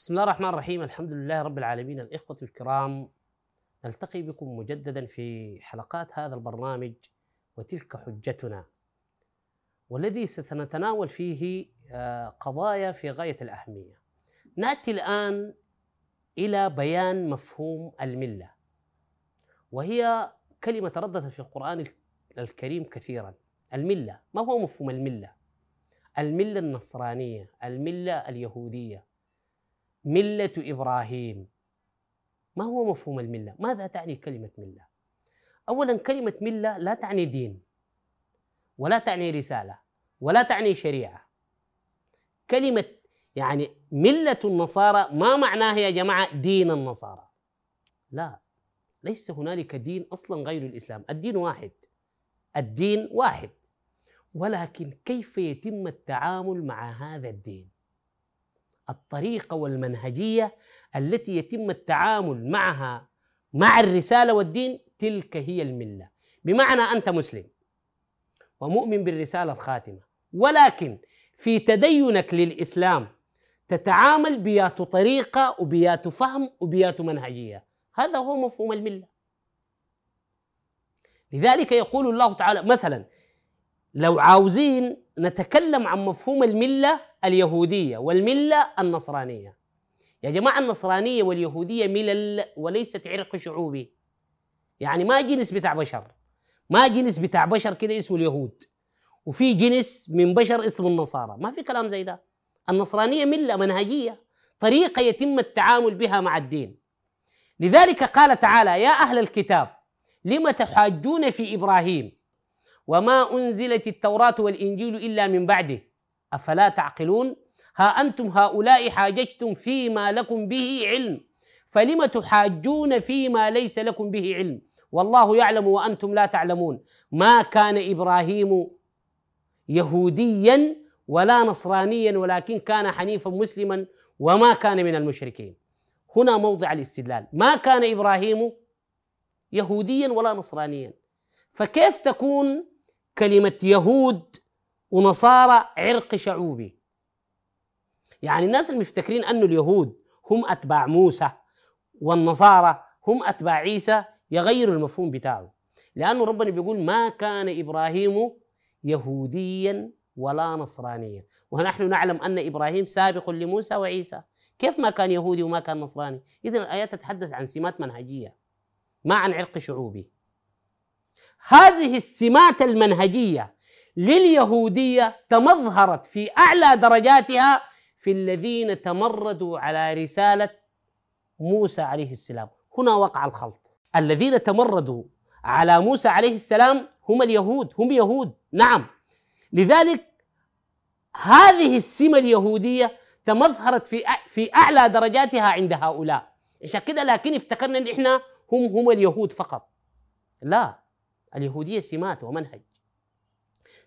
بسم الله الرحمن الرحيم. الحمد لله رب العالمين. الإخوة الكرام نلتقي بكم مجددا في حلقات هذا البرنامج وتلك حجتنا والذي سنتناول فيه آه، قضايا في غاية الأهمية. نأتي الآن إلى بيان مفهوم الملة وهي كلمة ترددت في القرآن الكريم كثيرا. الملة ما هو مفهوم الملة؟ الملة النصرانية الملة اليهودية. ملة إبراهيم. ما هو مفهوم الملة؟ ماذا تعني كلمة ملة؟ أولا كلمة ملة لا تعني دين ولا تعني رسالة ولا تعني شريعة. كلمة يعني ملة النصارى ما معناها يا جماعة دين النصارى؟ لا ليس هنالك دين أصلا غير الإسلام. الدين واحد. الدين واحد. ولكن كيف يتم التعامل مع هذا الدين؟ الطريقة والمنهجية التي يتم التعامل معها مع الرسالة والدين تلك هي الملة. بمعنى أنت مسلم ومؤمن بالرسالة الخاتمة ولكن في تدينك للإسلام تتعامل بيات طريقة وبيات فهم وبيات منهجية. هذا هو مفهوم الملة. لذلك يقول الله تعالى مثلا لو عاوزين نتكلم عن مفهوم الملة اليهودية والملة النصرانية. يا جماعة النصرانية واليهودية ملل وليست عرق شعوبي. يعني ما جنس بتاع بشر. ما جنس بتاع بشر كده اسمه اليهود. وفي جنس من بشر اسمه النصارى. ما في كلام زي ده. النصرانية ملة منهجية. طريقة يتم التعامل بها مع الدين. لذلك قال تعالى يا أهل الكتاب لم تحاجون في إبراهيم؟ وما أنزلت التوراة والإنجيل إلا من بعده. أفلا تعقلون؟ ها أنتم هؤلاء حاججتم فيما لكم به علم. فلم تحاجون فيما ليس لكم به علم؟ والله يعلم وأنتم لا تعلمون. ما كان إبراهيم يهوديا ولا نصرانيا ولكن كان حنيفا مسلما وما كان من المشركين. هنا موضع الاستدلال. ما كان إبراهيم يهوديا ولا نصرانيا؟ فكيف تكون كلمة يهود ونصارى عرق شعوبي. يعني الناس المفتكرين أن اليهود هم أتباع موسى والنصارى هم أتباع عيسى يغيروا المفهوم بتاعه. لأنه ربنا بيقول ما كان إبراهيم يهوديا ولا نصرانيا. ونحن نعلم أن إبراهيم سابق لموسى وعيسى. كيف ما كان يهودي وما كان نصراني؟ إذا الآيات تتحدث عن سمات منهجية ما عن عرق شعوبي. هذه السمات المنهجية لليهودية تمظهرت في أعلى درجاتها في الذين تمردوا على رسالة موسى عليه السلام. هنا وقع الخلط. الذين تمردوا على موسى عليه السلام هم اليهود هم يهود. نعم. لذلك هذه السمة اليهودية تمظهرت في في أعلى درجاتها عند هؤلاء. عشان كده؟ لكن افتكرنا إن إحنا هم هم اليهود فقط. لا. اليهودية سمات ومنهج.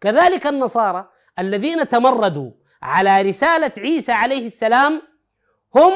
كذلك النصارى الذين تمردوا على رسالة عيسى عليه السلام هم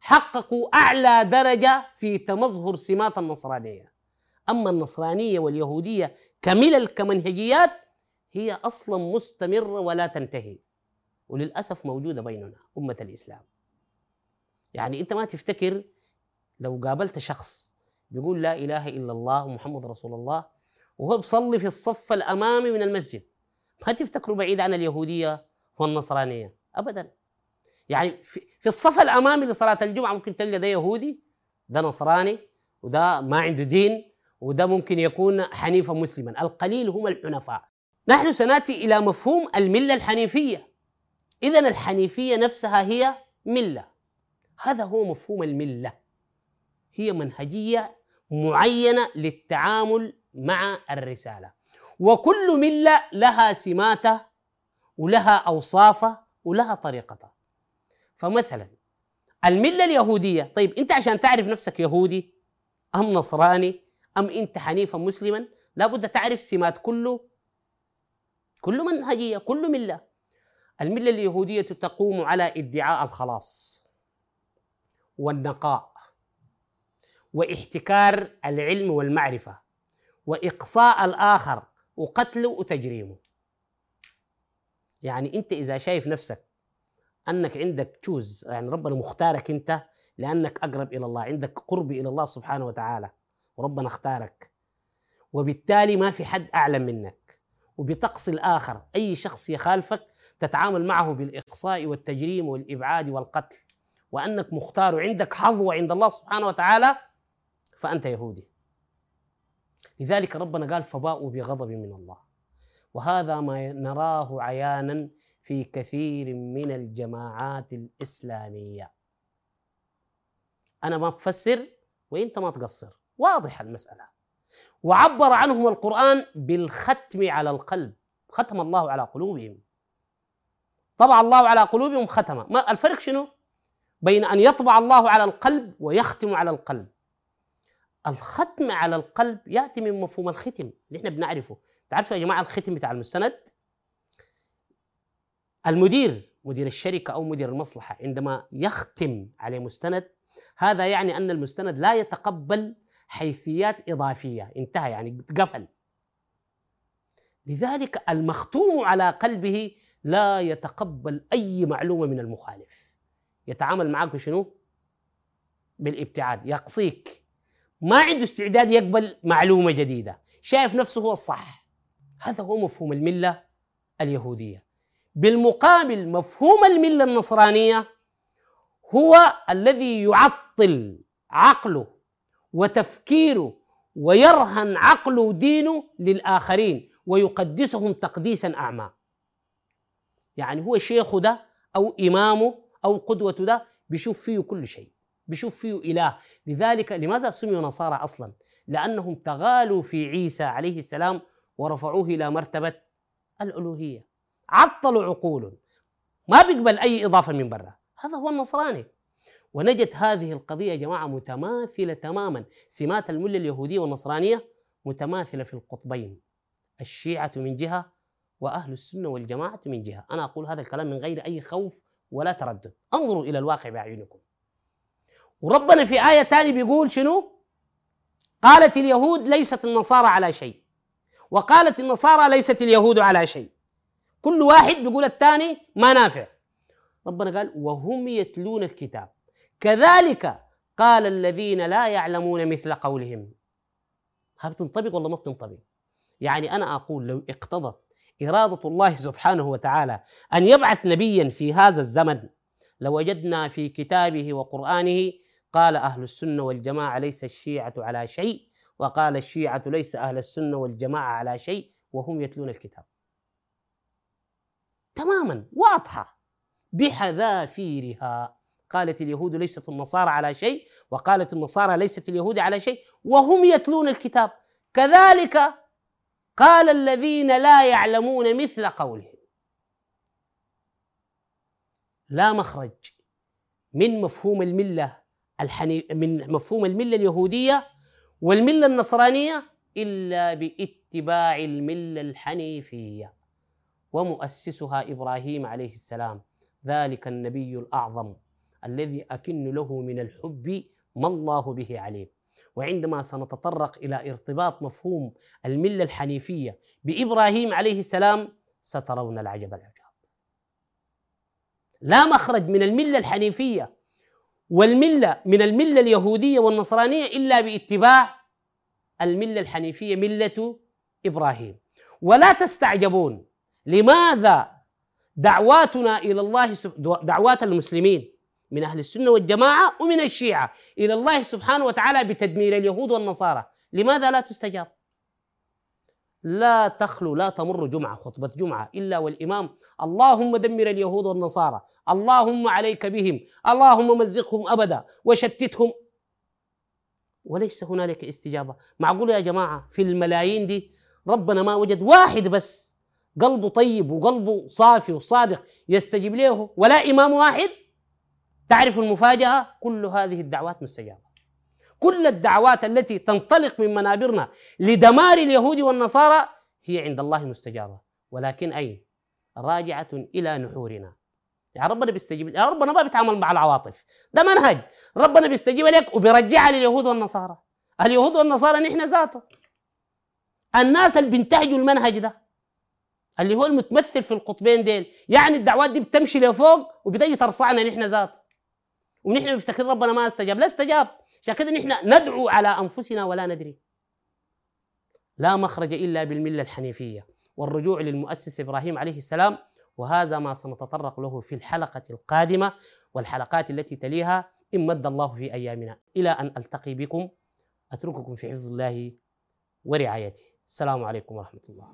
حققوا أعلى درجة في تمظهر سمات النصرانية. أما النصرانية واليهودية كملل كمنهجيات هي أصلا مستمرة ولا تنتهي. وللأسف موجودة بيننا أمة الإسلام. يعني أنت ما تفتكر لو قابلت شخص بيقول لا إله إلا الله محمد رسول الله وهو بصلي في الصف الأمامي من المسجد ما تفتكروا بعيد عن اليهودية والنصرانية؟ ابدا. يعني في, في الصف الأمامي لصلاة الجمعة ممكن تلقى ده يهودي ده نصراني وده ما عنده دين وده ممكن يكون حنيفا مسلما. القليل هم الحنفاء. نحن سنأتي إلى مفهوم الملة الحنيفية. اذا الحنيفية نفسها هي ملة. هذا هو مفهوم الملة. هي منهجية معينة للتعامل مع الرسالة. وكل ملة لها سماتها ولها اوصافها ولها طريقتها فمثلا الملة اليهودية طيب أنت عشان تعرف نفسك يهودي أم نصراني أم أنت حنيفا مسلما لابد تعرف سمات كل كل منهجية كل ملة. الملة اليهودية تقوم على ادعاء الخلاص والنقاء واحتكار العلم والمعرفة وإقصاء الآخر وقتله وتجريمه. يعني أنت إذا شايف نفسك أنك عندك تشوز يعني ربنا مختارك أنت لأنك أقرب إلى الله عندك قرب إلى الله سبحانه وتعالى وربنا اختارك. وبالتالي ما في حد أعلم منك. وبتقصي الآخر أي شخص يخالفك تتعامل معه بالإقصاء والتجريم والإبعاد والقتل. وأنك مختار وعندك حظوه عند الله سبحانه وتعالى فأنت يهودي. لذلك ربنا قال فباءوا بغضب من الله. وهذا ما نراه عيانا في كثير من الجماعات الإسلامية. أنا ما بفسر وأنت ما تقصر. واضحه المسألة. وعبر عنهم القرآن بالختم على القلب. ختم الله على قلوبهم. طبع الله على قلوبهم ختمه ما الفرق شنو؟ بين أن يطبع الله على القلب ويختم على القلب. الختم على القلب يأتي من مفهوم الختم اللي إحنا بنعرفه. تعرفوا يا جماعة الختم بتاع المستند؟ المدير مدير الشركة أو مدير المصلحة عندما يختم على مستند هذا يعني أن المستند لا يتقبل حيثيات إضافية. انتهى يعني قفل لذلك المختوم على قلبه لا يتقبل أي معلومة من المخالف. يتعامل معك بشنو؟ بالابتعاد. يقصيك. ما عنده استعداد يقبل معلومة جديدة. شايف نفسه هو الصح. هذا هو مفهوم الملة اليهودية. بالمقابل مفهوم الملة النصرانية هو الذي يعطل عقله وتفكيره ويرهن عقله ودينه للآخرين ويقدسهم تقديسا أعمى. يعني هو شيخه ده أو إمامه أو قدوته ده بيشوف فيه كل شيء. بيشوف فيه إله. لذلك لماذا سميوا نصارى أصلا؟ لأنهم تغالوا في عيسى عليه السلام ورفعوه إلى مرتبة الألوهية. عطلوا عقولهم. ما بيقبل أي إضافة من برا. هذا هو النصراني. ونجد هذه القضية يا جماعة متماثلة تماما. سمات المله اليهودية والنصرانية متماثلة في القطبين. الشيعة من جهة وأهل السنة والجماعة من جهة. أنا أقول هذا الكلام من غير أي خوف ولا تردد. انظروا إلى الواقع باعينكم وربنا في آية ثانية بيقول شنو؟ قالت اليهود ليست النصارى على شيء. وقالت النصارى ليست اليهود على شيء. كل واحد بيقول الثاني ما نافع. ربنا قال وهم يتلون الكتاب. كذلك قال الذين لا يعلمون مثل قولهم. ها بتنطبق ولا ما بتنطبق؟ يعني أنا أقول لو اقتضت إرادة الله سبحانه وتعالى أن يبعث نبيا في هذا الزمن لوجدنا في كتابه وقرآنه قال أهل السنة والجماعة ليس الشيعة على شيء وقال الشيعة ليس أهل السنة والجماعة على شيء وهم يتلون الكتاب. تماما واضحة. بحذافيرها. قالت اليهود ليست النصارى على شيء وقالت النصارى ليست اليهود على شيء وهم يتلون الكتاب. كذلك قال الذين لا يعلمون مثل قولهم. لا مخرج من مفهوم الملة. الحني من مفهوم الملة اليهودية والملة النصرانية إلا باتباع الملة الحنيفية. ومؤسسها إبراهيم عليه السلام. ذلك النبي الأعظم الذي أكن له من الحب ما الله به عليم وعندما سنتطرق إلى ارتباط مفهوم الملة الحنيفية بإبراهيم عليه السلام سترون العجب العجاب. لا مخرج من الملة الحنيفية والملة من الملة اليهودية والنصرانية إلا باتباع الملة الحنيفية ملة إبراهيم. ولا تستعجبون لماذا دعواتنا إلى الله دعوات المسلمين من أهل السنة والجماعة ومن الشيعة إلى الله سبحانه وتعالى بتدمير اليهود والنصارى؟ لماذا لا تستجاب؟ لا تخلو لا تمر جمعة خطبة جمعة إلا والإمام اللهم دمر اليهود والنصارى اللهم عليك بهم اللهم مزقهم أبدا وشتتهم. وليس هنالك استجابة. معقول يا جماعة في الملايين دي ربنا ما وجد واحد بس قلبه طيب وقلبه صافي وصادق يستجيب له ولا إمام واحد؟ تعرف المفاجأة؟ كل هذه الدعوات مستجابة. كل الدعوات التي تنطلق من منابرنا لدمار اليهود والنصارى هي عند الله مستجابة. ولكن أين؟ راجعة إلى نحورنا. يا ربنا بيستجيب يا ربنا ما بيتعامل مع العواطف. ده منهج. ربنا بيستجيب لك وبيرجعها لليهود والنصارى. اليهود والنصارى نحن ذاته. الناس اللي بينتهجوا المنهج ده اللي هو المتمثل في القطبين ديل يعني الدعوات دي بتمشي لفوق وبتجي ترصعنا نحن ذات ونحن بنفتكر ربنا ما استجاب. لا استجاب. عشان كده نحن ندعو على أنفسنا ولا ندري. لا مخرج إلا بالملة الحنيفية والرجوع للمؤسس إبراهيم عليه السلام وهذا ما سنتطرق له في الحلقة القادمة والحلقات التي تليها إن مد الله في أيامنا. إلى أن ألتقي بكم أترككم في حفظ الله ورعايته. السلام عليكم ورحمة الله.